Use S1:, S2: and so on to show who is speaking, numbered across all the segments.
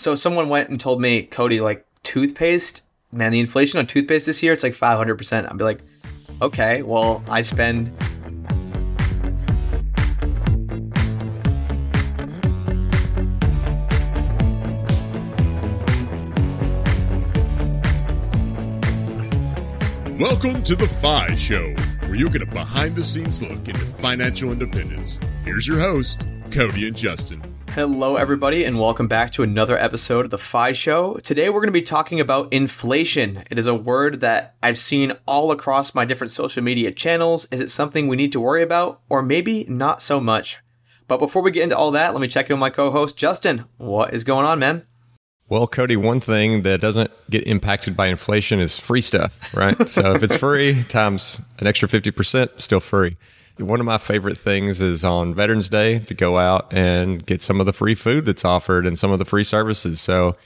S1: So someone went and told me, Cody, like toothpaste, man, the inflation on toothpaste this year, it's like 500%. I'd be like, okay, well, I spend
S2: Welcome to the FI Show, where you get a behind the scenes look into financial independence. Here's your host, Cody and Justin.
S1: Hello, everybody, and welcome back to another episode of the FI Show. Today, we're going to be talking about inflation. It is a word that I've seen all across my different social media channels. Is it something we need to worry about, or maybe not so much? But before we get into all that, let me check in with my co host, Justin. What is going on, man?
S3: Well, Cody, one thing that doesn't get impacted by inflation is free stuff, right? so if it's free times an extra 50%, still free. One of my favorite things is on Veterans Day to go out and get some of the free food that's offered and some of the free services. So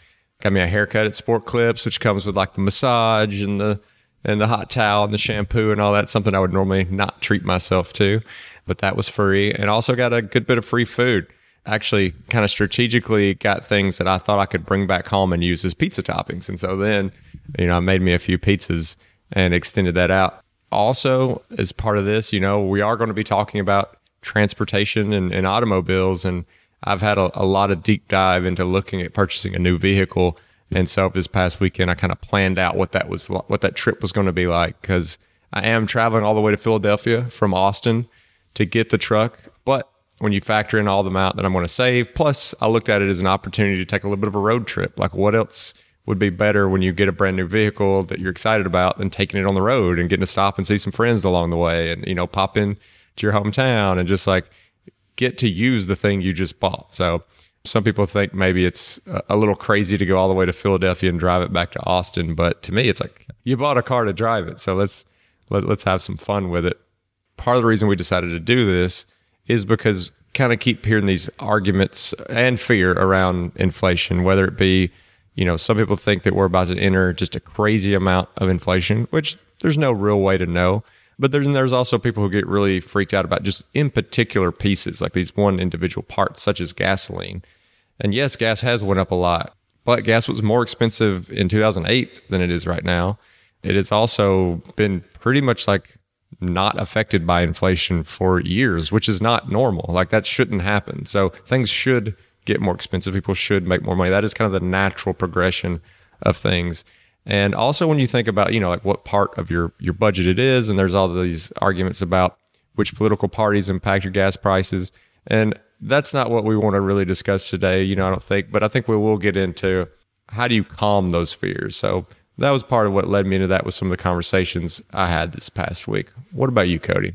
S3: got me a haircut at Sport Clips, which comes with like the massage and the and the hot towel and the shampoo and all that, something I would normally not treat myself to. But that was free. And also got a good bit of free food actually kind of strategically got things that I thought I could bring back home and use as pizza toppings. And so then, you know, I made me a few pizzas and extended that out. Also, as part of this, you know, we are going to be talking about transportation and, and automobiles. And I've had a, a lot of deep dive into looking at purchasing a new vehicle. And so this past weekend, I kind of planned out what that was, what that trip was going to be like, because I am traveling all the way to Philadelphia from Austin to get the truck. But when you factor in all the amount that I'm going to save. Plus, I looked at it as an opportunity to take a little bit of a road trip. Like, what else would be better when you get a brand new vehicle that you're excited about than taking it on the road and getting to stop and see some friends along the way and, you know, pop in to your hometown and just like get to use the thing you just bought. So, some people think maybe it's a little crazy to go all the way to Philadelphia and drive it back to Austin, but to me, it's like you bought a car to drive it. So let's let, let's have some fun with it. Part of the reason we decided to do this is because kind of keep hearing these arguments and fear around inflation, whether it be, you know, some people think that we're about to enter just a crazy amount of inflation, which there's no real way to know. But there's, there's also people who get really freaked out about just in particular pieces, like these one individual parts, such as gasoline. And yes, gas has went up a lot, but gas was more expensive in 2008 than it is right now. It has also been pretty much like not affected by inflation for years, which is not normal. Like that shouldn't happen. So things should get more expensive. People should make more money. That is kind of the natural progression of things. And also when you think about, you know, like what part of your your budget it is, and there's all these arguments about which political parties impact your gas prices. And that's not what we want to really discuss today, you know, I don't think, but I think we will get into how do you calm those fears. So that was part of what led me into that with some of the conversations I had this past week. What about you, Cody?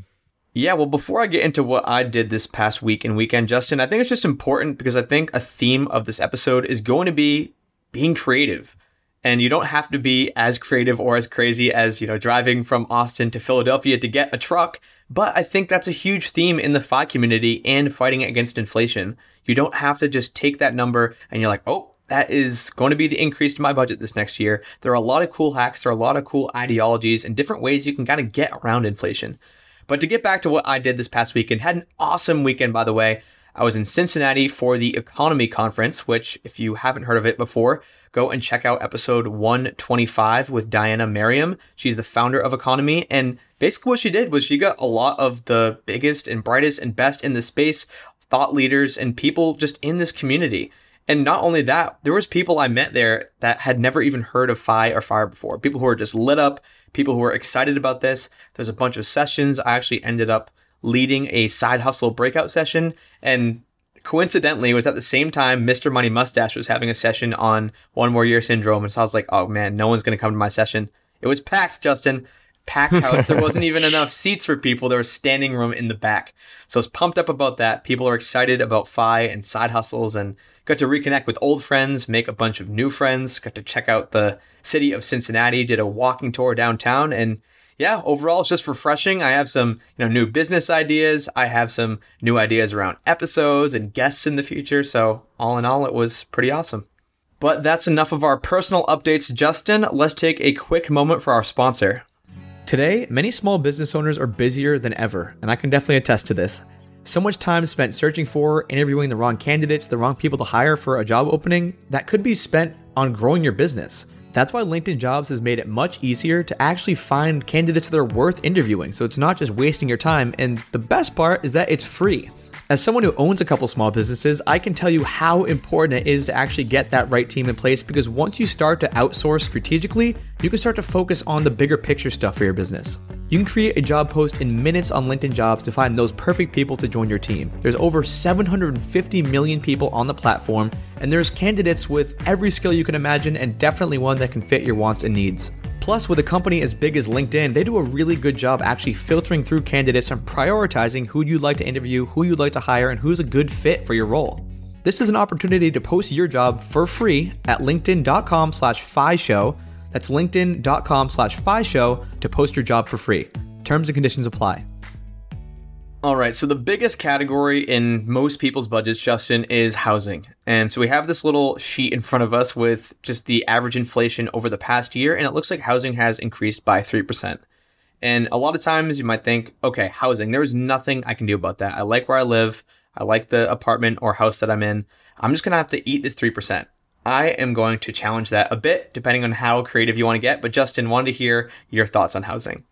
S1: Yeah, well, before I get into what I did this past week and weekend, Justin, I think it's just important because I think a theme of this episode is going to be being creative. And you don't have to be as creative or as crazy as, you know, driving from Austin to Philadelphia to get a truck. But I think that's a huge theme in the FI community and fighting against inflation. You don't have to just take that number and you're like, oh, that is going to be the increase to my budget this next year. There are a lot of cool hacks, there are a lot of cool ideologies and different ways you can kind of get around inflation. But to get back to what I did this past weekend, had an awesome weekend by the way. I was in Cincinnati for the EconoMe Conference, which, if you haven't heard of it before, go and check out episode 125 with Diania Merriam. She's the founder of EconoMe. And basically, what she did was she got a lot of the biggest and brightest and best in the space thought leaders and people just in this community. And not only that, there was people I met there that had never even heard of FI or FIRE before. People who were just lit up, people who are excited about this. There's a bunch of sessions. I actually ended up leading a side hustle breakout session. And coincidentally, it was at the same time Mr. Money Mustache was having a session on one more year syndrome. And so I was like, oh man, no one's going to come to my session. It was packed, Justin. Packed house. there wasn't even enough seats for people. There was standing room in the back. So I was pumped up about that. People are excited about FI and side hustles and Got to reconnect with old friends, make a bunch of new friends, got to check out the city of Cincinnati, did a walking tour downtown, and yeah, overall it's just refreshing. I have some, you know, new business ideas. I have some new ideas around episodes and guests in the future. So all in all, it was pretty awesome. But that's enough of our personal updates, Justin. Let's take a quick moment for our sponsor. Today, many small business owners are busier than ever, and I can definitely attest to this. So much time spent searching for, interviewing the wrong candidates, the wrong people to hire for a job opening, that could be spent on growing your business. That's why LinkedIn Jobs has made it much easier to actually find candidates that are worth interviewing. So it's not just wasting your time. And the best part is that it's free. As someone who owns a couple small businesses, I can tell you how important it is to actually get that right team in place because once you start to outsource strategically, you can start to focus on the bigger picture stuff for your business. You can create a job post in minutes on LinkedIn Jobs to find those perfect people to join your team. There's over 750 million people on the platform, and there's candidates with every skill you can imagine and definitely one that can fit your wants and needs. Plus, with a company as big as LinkedIn, they do a really good job actually filtering through candidates and prioritizing who you'd like to interview, who you'd like to hire, and who's a good fit for your role. This is an opportunity to post your job for free at linkedin.com slash show. That's linkedin.com slash show to post your job for free. Terms and conditions apply. All right, so the biggest category in most people's budgets, Justin, is housing. And so we have this little sheet in front of us with just the average inflation over the past year, and it looks like housing has increased by 3%. And a lot of times you might think, okay, housing, there is nothing I can do about that. I like where I live, I like the apartment or house that I'm in. I'm just gonna have to eat this 3%. I am going to challenge that a bit, depending on how creative you want to get. But Justin, wanted to hear your thoughts on housing.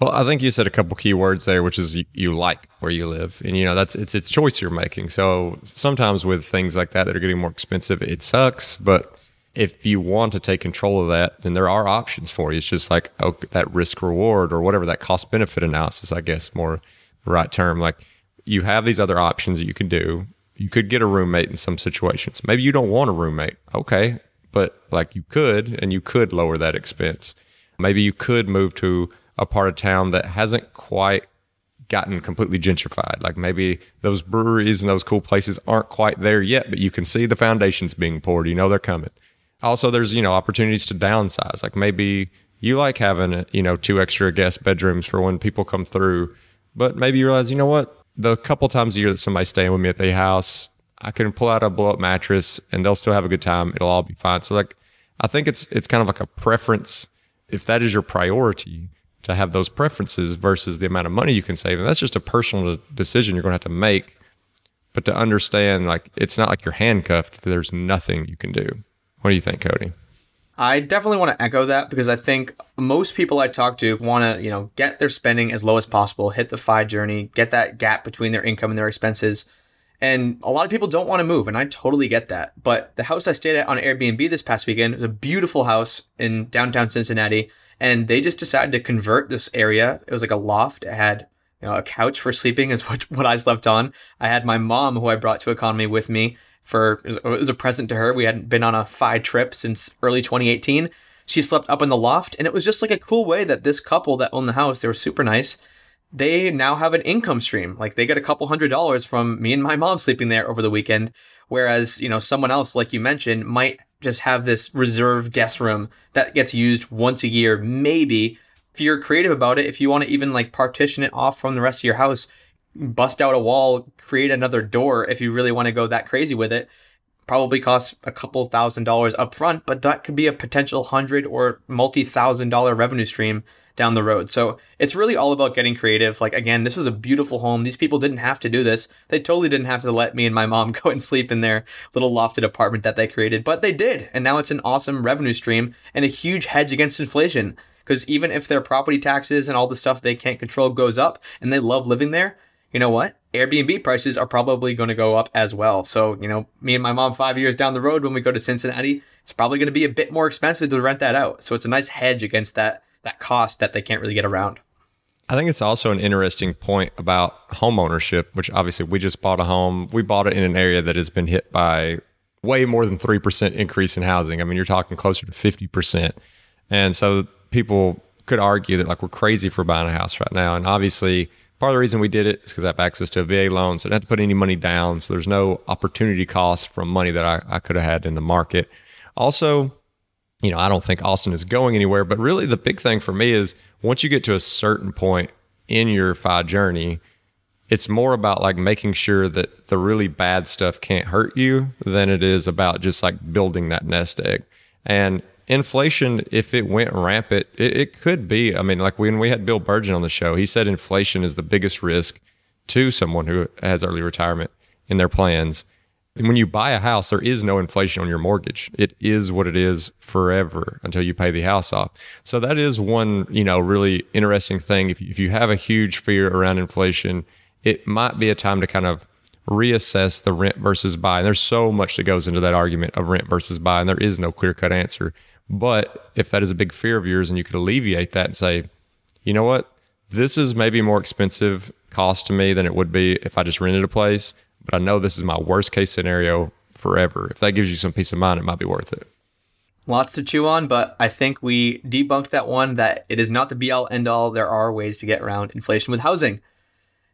S3: Well, I think you said a couple key words there, which is you, you, like where you live, and you know that's it's it's choice you're making. So sometimes with things like that that are getting more expensive, it sucks. But if you want to take control of that, then there are options for you. It's just like oh, that risk reward or whatever that cost benefit analysis, I guess, more the right term. Like you have these other options that you can do. You could get a roommate in some situations. Maybe you don't want a roommate. Okay, but like you could, and you could lower that expense. Maybe you could move to a part of town that hasn't quite gotten completely gentrified. Like maybe those breweries and those cool places aren't quite there yet, but you can see the foundations being poured. You know they're coming. Also, there's you know opportunities to downsize. Like maybe you like having you know two extra guest bedrooms for when people come through, but maybe you realize you know what the couple times a year that somebody's staying with me at the house, I can pull out a blow up mattress and they'll still have a good time. It'll all be fine. So like I think it's it's kind of like a preference. If that is your priority, to have those preferences versus the amount of money you can save. And that's just a personal decision you're going to have to make. But to understand, like, it's not like you're handcuffed, there's nothing you can do. What do you think, Cody?
S1: I definitely want to echo that because I think most people I talk to want to, you know, get their spending as low as possible, hit the FI journey, get that gap between their income and their expenses. And a lot of people don't want to move, and I totally get that. But the house I stayed at on Airbnb this past weekend was a beautiful house in downtown Cincinnati and they just decided to convert this area. It was like a loft. It had you know, a couch for sleeping is what, what I slept on. I had my mom, who I brought to EconoMe with me for it was a present to her. We hadn't been on a FI trip since early 2018. She slept up in the loft, and it was just like a cool way that this couple that owned the house, they were super nice. They now have an income stream. Like they get a couple hundred dollars from me and my mom sleeping there over the weekend. Whereas, you know, someone else, like you mentioned, might just have this reserve guest room that gets used once a year, maybe. If you're creative about it, if you want to even like partition it off from the rest of your house, bust out a wall, create another door if you really want to go that crazy with it. Probably costs a couple thousand dollars up front, but that could be a potential hundred or multi thousand dollar revenue stream down the road. So it's really all about getting creative. Like, again, this is a beautiful home. These people didn't have to do this. They totally didn't have to let me and my mom go and sleep in their little lofted apartment that they created, but they did. And now it's an awesome revenue stream and a huge hedge against inflation. Because even if their property taxes and all the stuff they can't control goes up and they love living there, you know what? Airbnb prices are probably going to go up as well. So, you know, me and my mom, five years down the road, when we go to Cincinnati, it's probably going to be a bit more expensive to rent that out. So it's a nice hedge against that that cost that they can't really get around.
S3: I think it's also an interesting point about home ownership, which obviously we just bought a home. We bought it in an area that has been hit by way more than 3% increase in housing. I mean, you're talking closer to 50%. And so people could argue that like we're crazy for buying a house right now. And obviously, part of the reason we did it is because I have access to a VA loan. So I didn't have to put any money down. So there's no opportunity cost from money that I, I could have had in the market. Also, you know, I don't think Austin is going anywhere. But really, the big thing for me is once you get to a certain point in your FI journey, it's more about like making sure that the really bad stuff can't hurt you than it is about just like building that nest egg. And inflation, if it went rampant, it, it could be. I mean, like when we had Bill Bengen on the show, he said inflation is the biggest risk to someone who has early retirement in their plans. When you buy a house, there is no inflation on your mortgage. It is what it is forever until you pay the house off. So that is one, you know, really interesting thing. If, if you have a huge fear around inflation, it might be a time to kind of reassess the rent versus buy. And there's so much that goes into that argument of rent versus buy, and there is no clear cut answer. But if that is a big fear of yours and you could alleviate that and say, you know what, this is maybe more expensive cost to me than it would be if I just rented a place but I know this is my worst case scenario forever. If that gives you some peace of mind, it might be worth it.
S1: Lots to chew on, but I think we debunked that one that it is not the be all end all. There are ways to get around inflation with housing.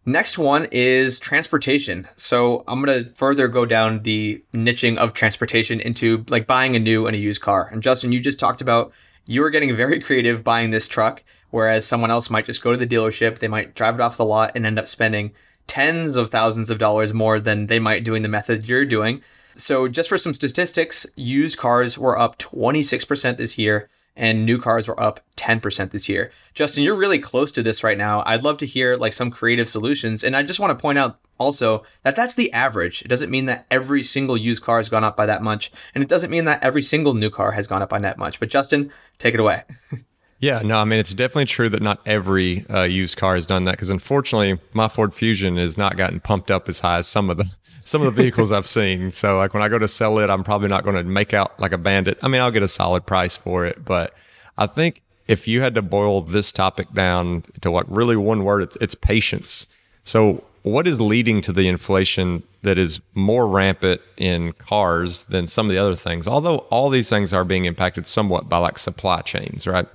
S1: Next one is transportation. So I'm going to further go down the niching of transportation into like buying a new and a used car. And Justin, you just talked about you were getting very creative buying this truck, whereas someone else might just go to the dealership, they might drive it off the lot and end up spending tens of thousands of dollars more than they might doing the method you're doing. So, just for some statistics, used cars were up 26% this year and new cars were up 10% this year. Justin, you're really close to this right now. I'd love to hear like some creative solutions. And I just want to point out also that that's the average. It doesn't mean that every single used car has gone up by that much. And it doesn't mean that every single new car has gone up by that much. But Justin, take it away.
S3: Yeah, no, I mean, it's definitely true that not every uh, used car has done that because unfortunately, my Ford Fusion has not gotten pumped up as high as some of the some of the vehicles I've seen. So, like when I go to sell it, I'm probably not going to make out like a bandit. I mean, I'll get a solid price for it, but I think if you had to boil this topic down to what really one word, it's, it's patience. So, what is leading to the inflation that is more rampant in cars than some of the other things? Although all these things are being impacted somewhat by like supply chains, right?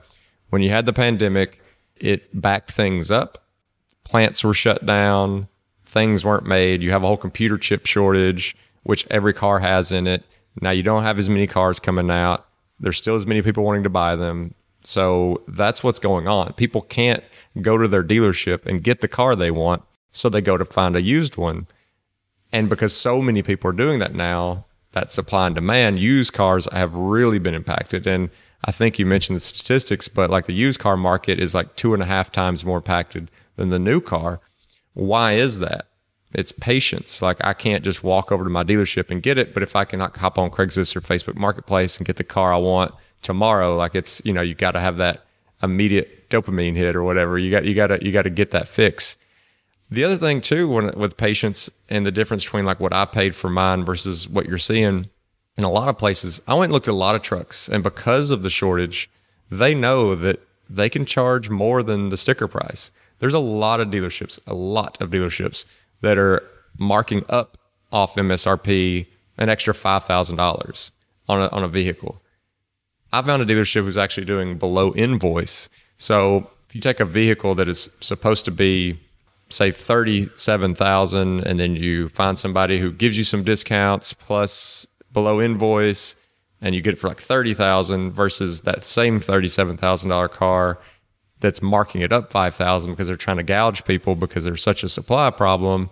S3: When you had the pandemic, it backed things up. Plants were shut down, things weren't made. You have a whole computer chip shortage, which every car has in it. Now you don't have as many cars coming out. There's still as many people wanting to buy them. So that's what's going on. People can't go to their dealership and get the car they want, so they go to find a used one. And because so many people are doing that now, that supply and demand, used cars have really been impacted. And I think you mentioned the statistics, but like the used car market is like two and a half times more impacted than the new car. Why is that? It's patience. Like I can't just walk over to my dealership and get it, but if I can hop on Craigslist or Facebook Marketplace and get the car I want tomorrow, like it's you know you got to have that immediate dopamine hit or whatever. You got you got to you got to get that fix. The other thing too, when, with patience and the difference between like what I paid for mine versus what you're seeing in a lot of places, I went and looked at a lot of trucks, and because of the shortage, they know that they can charge more than the sticker price. There's a lot of dealerships, a lot of dealerships that are marking up off MSRP an extra $5,000 on a, on a vehicle. I found a dealership who's actually doing below invoice. So if you take a vehicle that is supposed to be say 37,000 and then you find somebody who gives you some discounts plus below invoice and you get it for like 30,000 versus that same $37,000 car that's marking it up 5,000 because they're trying to gouge people because there's such a supply problem.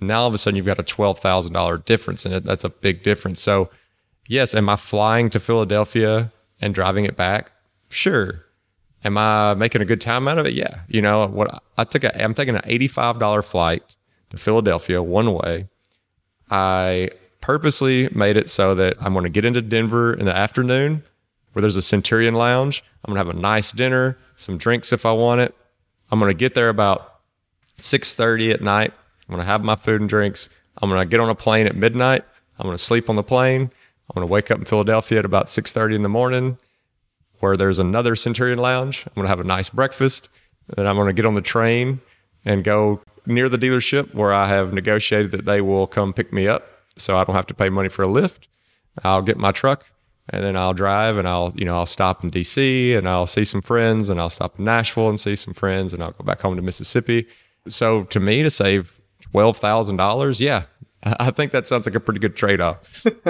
S3: Now all of a sudden you've got a $12,000 difference in it. That's a big difference. So, yes, am I flying to Philadelphia and driving it back? Sure. Am I making a good time out of it? Yeah. You know, what I took a I'm taking an $85 flight to Philadelphia one way. I purposely made it so that I'm going to get into Denver in the afternoon where there's a Centurion Lounge. I'm going to have a nice dinner, some drinks if I want it. I'm going to get there about 6:30 at night. I'm going to have my food and drinks. I'm going to get on a plane at midnight. I'm going to sleep on the plane. I'm going to wake up in Philadelphia at about 6:30 in the morning where there's another Centurion Lounge. I'm going to have a nice breakfast. Then I'm going to get on the train and go near the dealership where I have negotiated that they will come pick me up so I don't have to pay money for a lift. I'll get my truck and then I'll drive and I'll, you know, I'll stop in DC and I'll see some friends and I'll stop in Nashville and see some friends and I'll go back home to Mississippi. So to me, to save $12,000, yeah, I think that sounds like a pretty good trade off.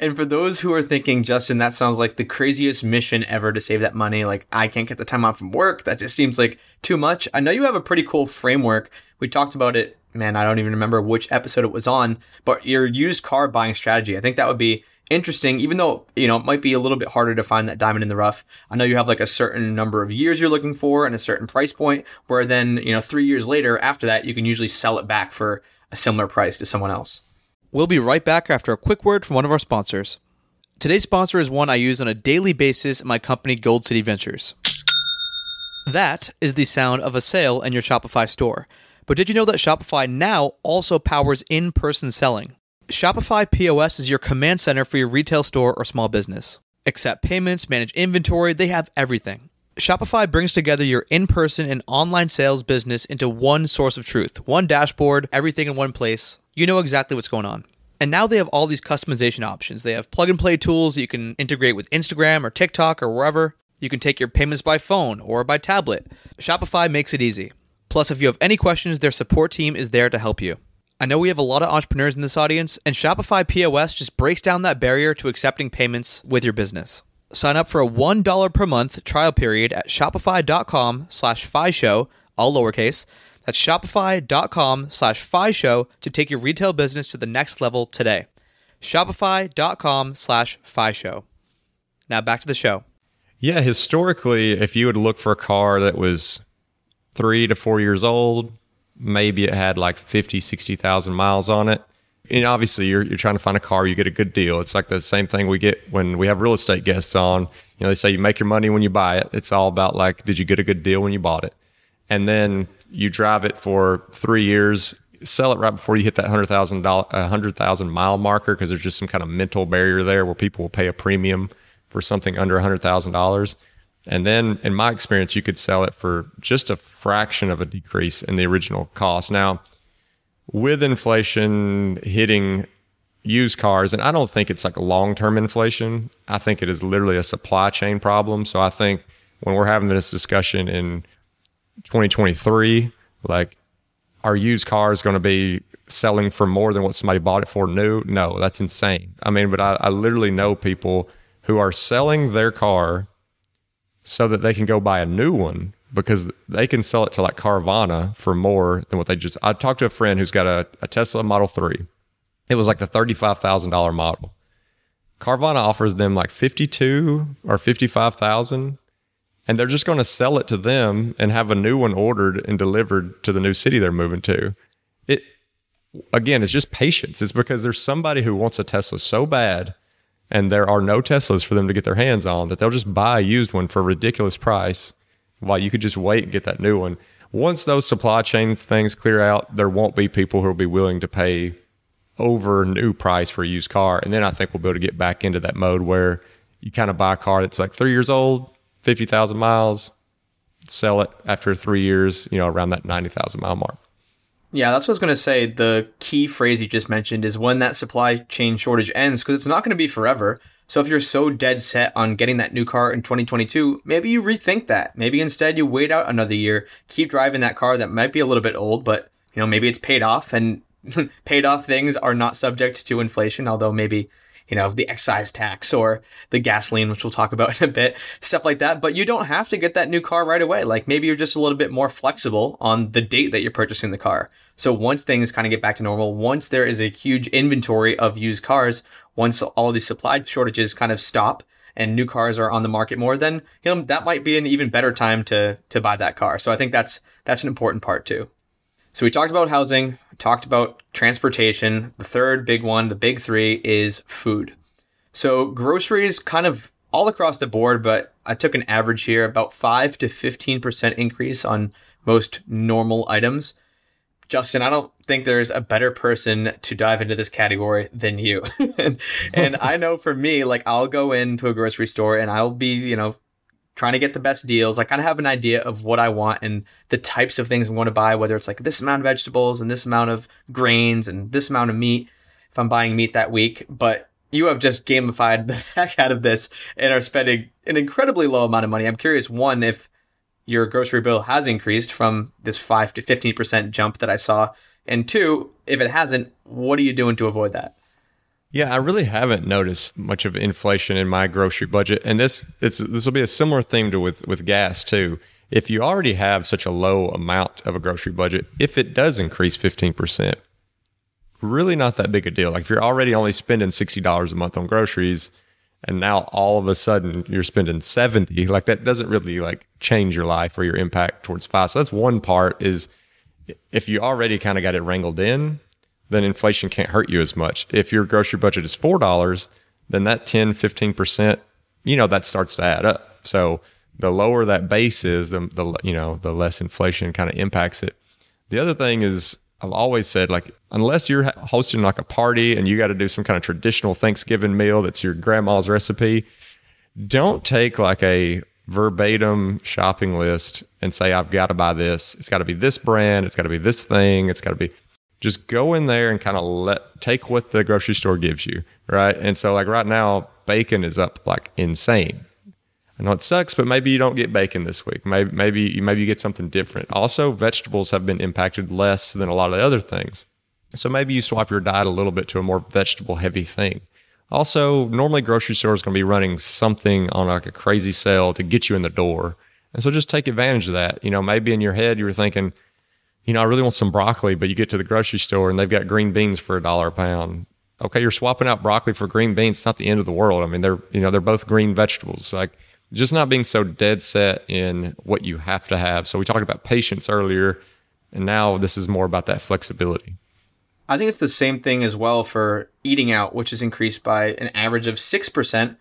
S1: and for those who are thinking, Justin, that sounds like the craziest mission ever to save that money. Like, I can't get the time off from work. That just seems like too much. I know you have a pretty cool framework. We talked about it man, I don't even remember which episode it was on, but your used car buying strategy. I think that would be interesting, even though, you know, it might be a little bit harder to find that diamond in the rough. I know you have like a certain number of years you're looking for and a certain price point, where then, you know, three years later after that, you can usually sell it back for a similar price to someone else.
S4: We'll be right back after a quick word from one of our sponsors. Today's sponsor is one I use on a daily basis at my company, Gold City Ventures. That is the sound of a sale in your Shopify store. But did you know that Shopify now also powers in person selling? Shopify POS is your command center for your retail store or small business. Accept payments, manage inventory, they have everything. Shopify brings together your in person and online sales business into one source of truth, one dashboard, everything in one place. You know exactly what's going on. And now they have all these customization options. They have plug and play tools you can integrate with Instagram or TikTok or wherever. You can take your payments by phone or by tablet. Shopify makes it easy. Plus, if you have any questions, their support team is there to help you. I know we have a lot of entrepreneurs in this audience, and Shopify POS just breaks down that barrier to accepting payments with your business. Sign up for a $1 per month trial period at shopify.com slash show, all lowercase. That's shopify.com slash show to take your retail business to the next level today. Shopify.com slash show. Now back to the show.
S3: Yeah, historically, if you would look for a car that was three to four years old, maybe it had like 50, 60,000 miles on it. And obviously, you're, you're trying to find a car, you get a good deal. It's like the same thing we get when we have real estate guests on. You know, they say you make your money when you buy it. It's all about like, did you get a good deal when you bought it? And then you drive it for three years, sell it right before you hit that hundred thousand dollar, hundred thousand mile marker, because there's just some kind of mental barrier there where people will pay a premium for something under a hundred thousand dollars. And then, in my experience, you could sell it for just a fraction of a decrease in the original cost. Now, with inflation hitting used cars, and I don't think it's like long term inflation, I think it is literally a supply chain problem. So I think when we're having this discussion in 2023, like, are used cars going to be selling for more than what somebody bought it for new? No, that's insane. I mean, but I, I literally know people who are selling their car so that they can go buy a new one because they can sell it to like Carvana for more than what they just. I talked to a friend who's got a, a Tesla Model 3. It was like the $35,000 model. Carvana offers them like 52 or 55,000 and they're just going to sell it to them and have a new one ordered and delivered to the new city they're moving to. It again, it's just patience. It's because there's somebody who wants a Tesla so bad and there are no Teslas for them to get their hands on, that they'll just buy a used one for a ridiculous price while you could just wait and get that new one. Once those supply chain things clear out, there won't be people who will be willing to pay over new price for a used car. And then I think we'll be able to get back into that mode where you kind of buy a car that's like three years old, 50,000 miles, sell it after three years, you know, around that 90,000 mile mark.
S1: Yeah, that's what I was going to say. The key phrase you just mentioned is when that supply chain shortage ends, because it's not going to be forever. So if you're so dead set on getting that new car in 2022, maybe you rethink that. Maybe instead you wait out another year, keep driving that car that might be a little bit old, but you know maybe it's paid off, and paid off things are not subject to inflation. Although maybe you know, the excise tax or the gasoline, which we'll talk about in a bit, stuff like that. But you don't have to get that new car right away. Like maybe you're just a little bit more flexible on the date that you're purchasing the car. So once things kind of get back to normal, once there is a huge inventory of used cars, once all these supply shortages kind of stop and new cars are on the market more, then you know that might be an even better time to to buy that car. So I think that's that's an important part too. So we talked about housing, talked about transportation. The third big one, the big three, is food. So groceries kind of all across the board, but I took an average here about 5 to 15% increase on most normal items. Justin, I don't think there's a better person to dive into this category than you. and, and I know for me, like I'll go into a grocery store and I'll be, you know, trying to get the best deals. I kind of have an idea of what I want and the types of things I'm going to buy, whether it's like this amount of vegetables and this amount of grains and this amount of meat if I'm buying meat that week. But you have just gamified the heck out of this and are spending an incredibly low amount of money. I'm curious, one, if your grocery bill has increased from this 5 to 15% jump that I saw. And two, if it hasn't, what are you doing to avoid that?
S3: Yeah, I really haven't noticed much of inflation in my grocery budget, and this it's this will be a similar theme to with with gas too. If you already have such a low amount of a grocery budget, if it does increase fifteen percent, really not that big a deal. Like if you're already only spending $60 a month on groceries and now all of a sudden you're spending 70, like that doesn't really like change your life or your impact towards FI. So that's one part is if you already kind of got it wrangled in, then inflation can't hurt you as much. If your grocery budget is $4, then that 10, 15%, you know, that starts to add up. So the lower that base is, the, the you know, the less inflation kind of impacts it. The other thing is I've always said like unless you're hosting like a party and you got to do some kind of traditional Thanksgiving meal that's your grandma's recipe, don't take like a verbatim shopping list and say I've got to buy this. It's got to be this brand, it's got to be this thing, it's got to be just go in there and kind of let take what the grocery store gives you, right? And so like right now bacon is up like insane. I know it sucks, but maybe you don't get bacon this week. Maybe maybe maybe you get something different. Also, vegetables have been impacted less than a lot of the other things. So maybe you swap your diet a little bit to a more vegetable heavy thing. Also, normally grocery stores going to be running something on like a crazy sale to get you in the door. And so just take advantage of that. You know, maybe in your head you were thinking, you know, I really want some broccoli, but you get to the grocery store and they've got green beans for a dollar a pound. Okay, you're swapping out broccoli for green beans. It's not the end of the world. I mean, they're you know they're both green vegetables. Like just not being so dead set in what you have to have. So we talked about patience earlier, and now this is more about that flexibility.
S1: I think it's the same thing as well for eating out, which is increased by an average of 6%.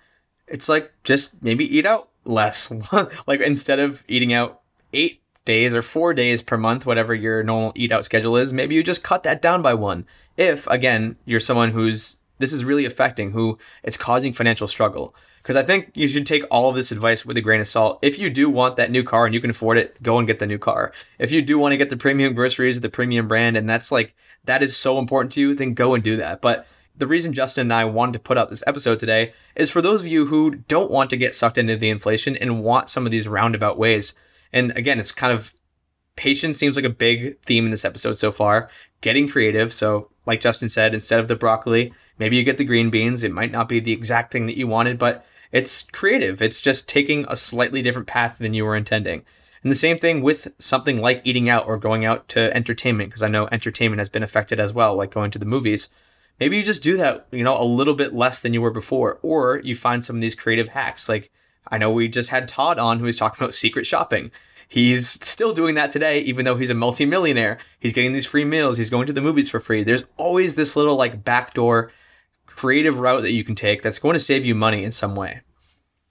S1: It's like just maybe eat out less. like instead of eating out eight days or four days per month, whatever your normal eat out schedule is, maybe you just cut that down by one. If, again, you're someone who's this is really affecting, who it's causing financial struggle. Because I think you should take all of this advice with a grain of salt. If you do want that new car and you can afford it, go and get the new car. If you do want to get the premium groceries, the premium brand, and that's like, that is so important to you, then go and do that. But the reason Justin and I wanted to put out this episode today is for those of you who don't want to get sucked into the inflation and want some of these roundabout ways. And again, it's kind of patience seems like a big theme in this episode so far. Getting creative. So, like Justin said, instead of the broccoli, maybe you get the green beans. It might not be the exact thing that you wanted, but it's creative. It's just taking a slightly different path than you were intending. And the same thing with something like eating out or going out to entertainment, because I know entertainment has been affected as well, like going to the movies. Maybe you just do that, you know, a little bit less than you were before, or you find some of these creative hacks. Like I know we just had Todd on who was talking about secret shopping. He's still doing that today, even though he's a multimillionaire. He's getting these free meals. He's going to the movies for free. There's always this little like backdoor creative route that you can take that's going to save you money in some way.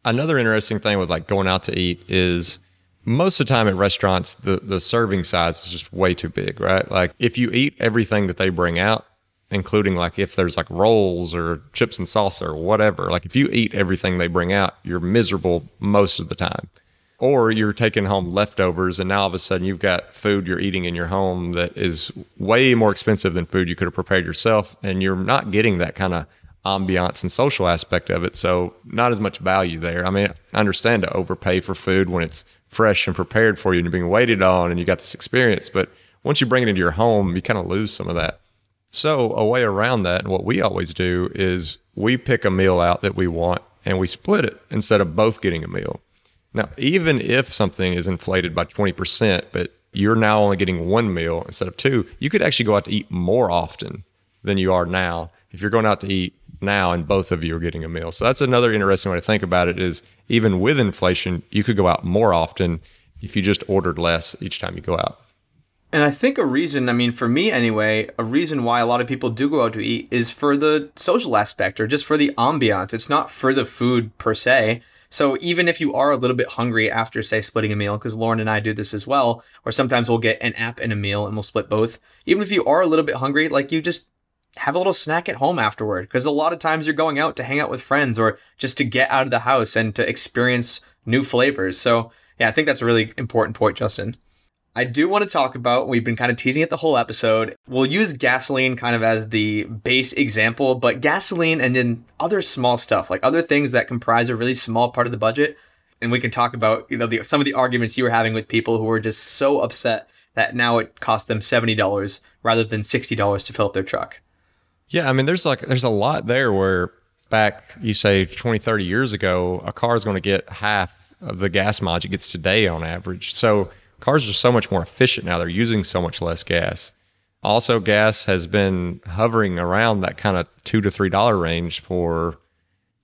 S3: Another interesting thing with like going out to eat is most of the time at restaurants the the serving size is just way too big, right? Like if you eat everything that they bring out, including like if there's like rolls or chips and salsa or whatever, like if you eat everything they bring out, you're miserable most of the time. Or you're taking home leftovers and now all of a sudden you've got food you're eating in your home that is way more expensive than food you could have prepared yourself and you're not getting that kind of ambiance and social aspect of it. So not as much value there. I mean, I understand to overpay for food when it's fresh and prepared for you and you're being waited on and you got this experience, but once you bring it into your home, you kind of lose some of that. So a way around that, and what we always do is we pick a meal out that we want and we split it instead of both getting a meal. Now, even if something is inflated by 20%, but you're now only getting one meal instead of two, you could actually go out to eat more often than you are now if you're going out to eat now and both of you are getting a meal. So that's another interesting way to think about it is even with inflation, you could go out more often if you just ordered less each time you go out.
S1: And I think a reason, I mean, for me anyway, a reason why a lot of people do go out to eat is for the social aspect or just for the ambiance. It's not for the food per se. So even if you are a little bit hungry after, say, splitting a meal, because Lauren and I do this as well, or sometimes we'll get an app and a meal and we'll split both. Even if you are a little bit hungry, like you just have a little snack at home afterward because a lot of times you're going out to hang out with friends or just to get out of the house and to experience new flavors. So, yeah, I think that's a really important point, Justin. I do want to talk about, we've been kind of teasing it the whole episode. We'll use gasoline kind of as the base example, but gasoline and then other small stuff, like other things that comprise a really small part of the budget. And we can talk about, you know, the, some of the arguments you were having with people who were just so upset that now it cost them $70 rather than $60 to fill up their truck.
S3: Yeah, I mean, there's like there's a lot there where back you say 20, 30 years ago, a car is going to get half of the gas mileage it gets today on average. So cars are so much more efficient now; they're using so much less gas. Also, gas has been hovering around that kind of two to three dollar range for,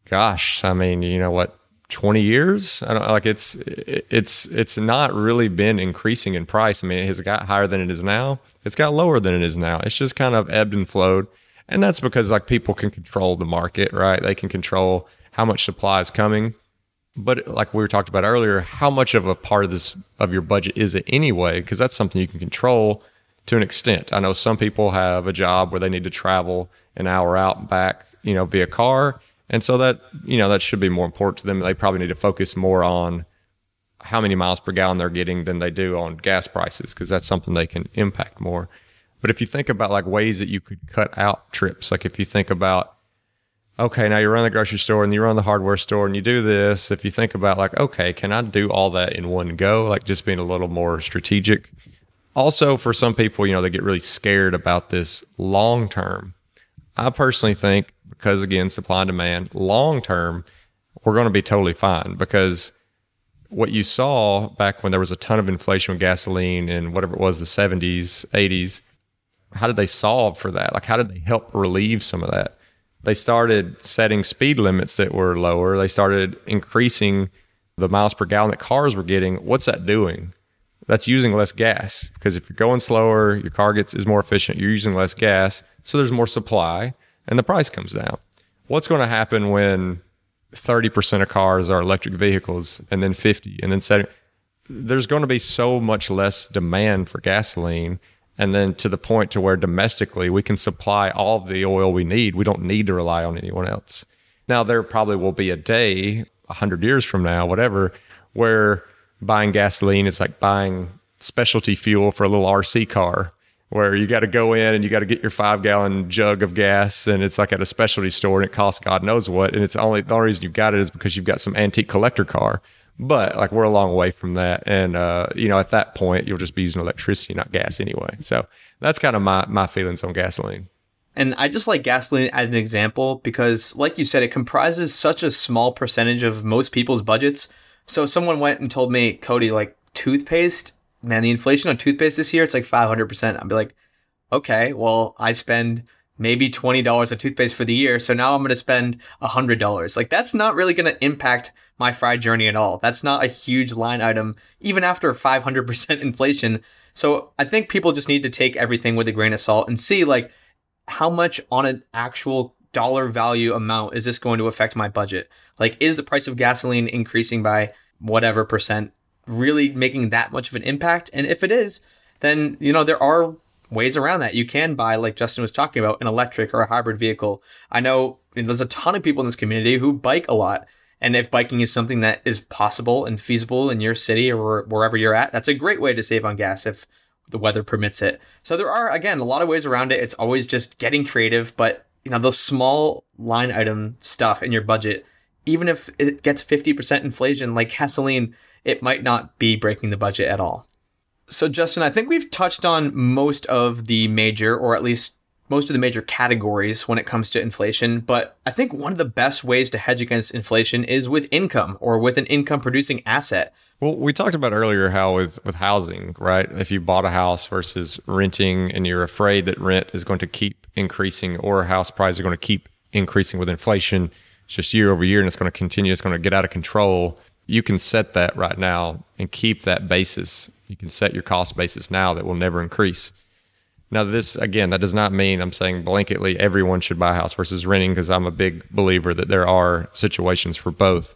S3: gosh, I mean, you know what, twenty years? I don't like it's it's it's not really been increasing in price. I mean, it has got higher than it is now. It's got lower than it is now. It's just kind of ebbed and flowed, and that's because like people can control the market, right? They can control how much supply is coming. But like we were talked about earlier, how much of a part of this of your budget is it anyway? Because that's something you can control to an extent. I know some people have a job where they need to travel an hour out and back, you know, via car. And so that, you know, that should be more important to them. They probably need to focus more on how many miles per gallon they're getting than they do on gas prices because that's something they can impact more. But if you think about like ways that you could cut out trips, like if you think about, okay, now you run the grocery store and you run the hardware store and you do this, if you think about like, okay, can I do all that in one go? Like just being a little more strategic also, for some people, you know, they get really scared about this long term. I personally think, because again, supply and demand, long term, we're going to be totally fine because what you saw back when there was a ton of inflation with gasoline and whatever it was, the 70s, 80s, how did they solve for that? Like, how did they help relieve some of that? They started setting speed limits that were lower. They started increasing the miles per gallon that cars were getting. What's that doing? that's using less gas because if you're going slower, your car gets is more efficient, you're using less gas, so there's more supply and the price comes down. What's going to happen when 30% of cars are electric vehicles and then 50 and then 70 there's going to be so much less demand for gasoline and then to the point to where domestically we can supply all the oil we need. We don't need to rely on anyone else. Now there probably will be a day 100 years from now whatever where buying gasoline is like buying specialty fuel for a little RC car where you got to go in and you got to get your five gallon jug of gas and it's like at a specialty store and it costs God knows what. And it's only the only reason you got it is because you've got some antique collector car. But like we're a long way from that. And, uh, you know, at that point, you'll just be using electricity, not gas anyway. So that's kind of my, my feelings on gasoline.
S1: And I just like gasoline as an example because, like you said, it comprises such a small percentage of most people's budgets so someone went and told me, Cody, like toothpaste, man, the inflation on toothpaste this year, it's like 500%. I'd be like, okay, well, I spend maybe $20 on toothpaste for the year. So now I'm going to spend $100. Like that's not really going to impact my fried journey at all. That's not a huge line item, even after 500% inflation. So I think people just need to take everything with a grain of salt and see like how much on an actual dollar value amount is this going to affect my budget? Like, is the price of gasoline increasing by whatever percent really making that much of an impact? And if it is, then, you know, there are ways around that. You can buy, like Justin was talking about, an electric or a hybrid vehicle. I know there's a ton of people in this community who bike a lot. And if biking is something that is possible and feasible in your city or wherever you're at, that's a great way to save on gas if the weather permits it. So there are, again, a lot of ways around it. It's always just getting creative, but you know, those small line item stuff in your budget, even if it gets 50% inflation like gasoline, it might not be breaking the budget at all. So, Justin, I think we've touched on most of the major, or at least most of the major categories when it comes to inflation, but I think one of the best ways to hedge against inflation is with income or with an income producing asset.
S3: Well, we talked about earlier how with, with housing, right? If you bought a house versus renting and you're afraid that rent is going to keep increasing or house prices are going to keep increasing with inflation it's just year over year and it's going to continue, it's going to get out of control. You can set that right now and keep that basis. You can set your cost basis now that will never increase. Now, this again, that does not mean I'm saying blanketly everyone should buy a house versus renting because I'm a big believer that there are situations for both.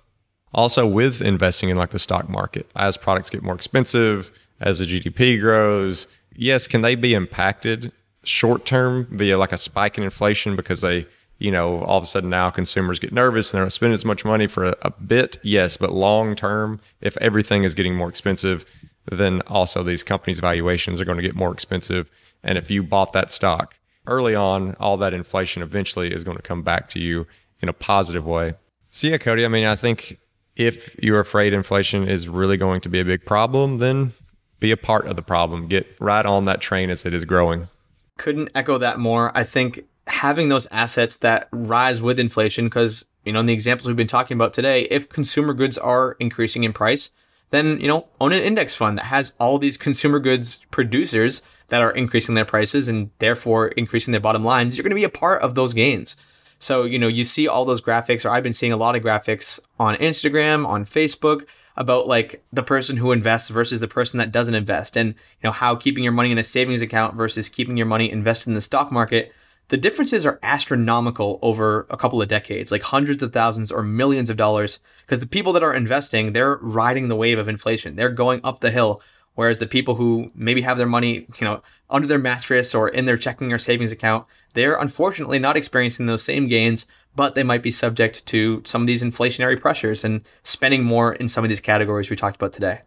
S3: Also, with investing in like the stock market, as products get more expensive, as the GDP grows, yes, can they be impacted short term via like a spike in inflation because they, you know, all of a sudden now consumers get nervous and they're not spending as much money for a, a bit? Yes, but long term, if everything is getting more expensive, then also these companies' valuations are going to get more expensive. And if you bought that stock early on, all that inflation eventually is going to come back to you in a positive way. So, yeah, Cody, I mean, I think if you're afraid inflation is really going to be a big problem, then be a part of the problem. Get right on that train as it is growing.
S1: Couldn't echo that more. I think having those assets that rise with inflation, because, you know, in the examples we've been talking about today, if consumer goods are increasing in price, then, you know, own an index fund that has all these consumer goods producers that are increasing their prices and therefore increasing their bottom lines. You're going to be a part of those gains. So, you know, you see all those graphics, or I've been seeing a lot of graphics on Instagram, on Facebook about like the person who invests versus the person that doesn't invest and, you know, how keeping your money in a savings account versus keeping your money invested in the stock market. The differences are astronomical over a couple of decades, like hundreds of thousands or millions of dollars, because the people that are investing, they're riding the wave of inflation. They're going up the hill Whereas the people who maybe have their money, you know, under their mattress or in their checking or savings account, they're unfortunately not experiencing those same gains, but they might be subject to some of these inflationary pressures and spending more in some of these categories we talked about today.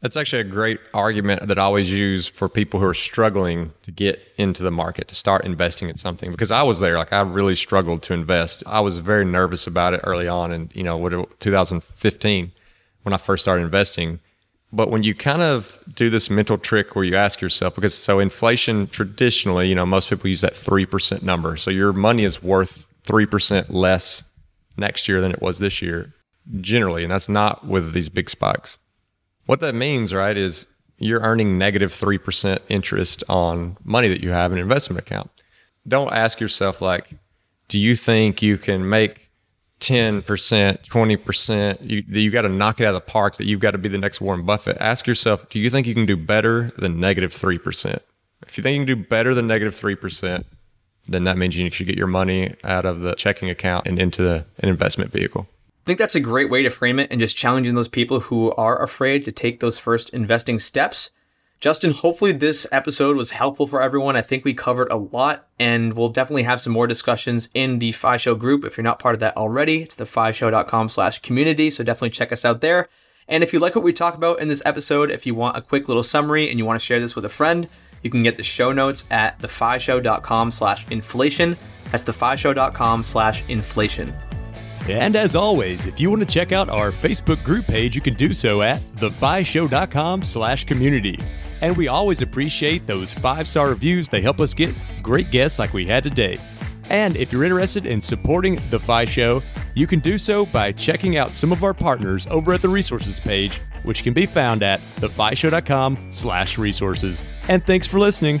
S3: That's actually a great argument that I always use for people who are struggling to get into the market, to start investing in something. Because I was there, like I really struggled to invest. I was very nervous about it early on, and you know, what 2015 when I first started investing. But when you kind of do this mental trick where you ask yourself, because so inflation traditionally, you know, most people use that 3% number. So your money is worth 3% less next year than it was this year, generally. And that's not with these big spikes. What that means, right, is you're earning negative 3% interest on money that you have in an investment account. Don't ask yourself, like, do you think you can make 10%, 20%, you, you got to knock it out of the park that you've got to be the next Warren Buffett. Ask yourself, do you think you can do better than negative 3%? If you think you can do better than negative 3%, then that means you should get your money out of the checking account and into the, an investment vehicle.
S1: I think that's a great way to frame it and just challenging those people who are afraid to take those first investing steps Justin, hopefully this episode was helpful for everyone. I think we covered a lot and we'll definitely have some more discussions in the FI Show group. If you're not part of that already, it's the fishow.com slash community. So definitely check us out there. And if you like what we talk about in this episode, if you want a quick little summary and you want to share this with a friend, you can get the show notes at thefishow.com slash inflation. That's thefishow.com slash inflation.
S5: And as always, if you want to check out our Facebook group page, you can do so at thefishow.com slash community. And we always appreciate those five star reviews. They help us get great guests like we had today. And if you're interested in supporting The FI Show, you can do so by checking out some of our partners over at the resources page, which can be found at thefishow.com slash resources. And thanks for listening.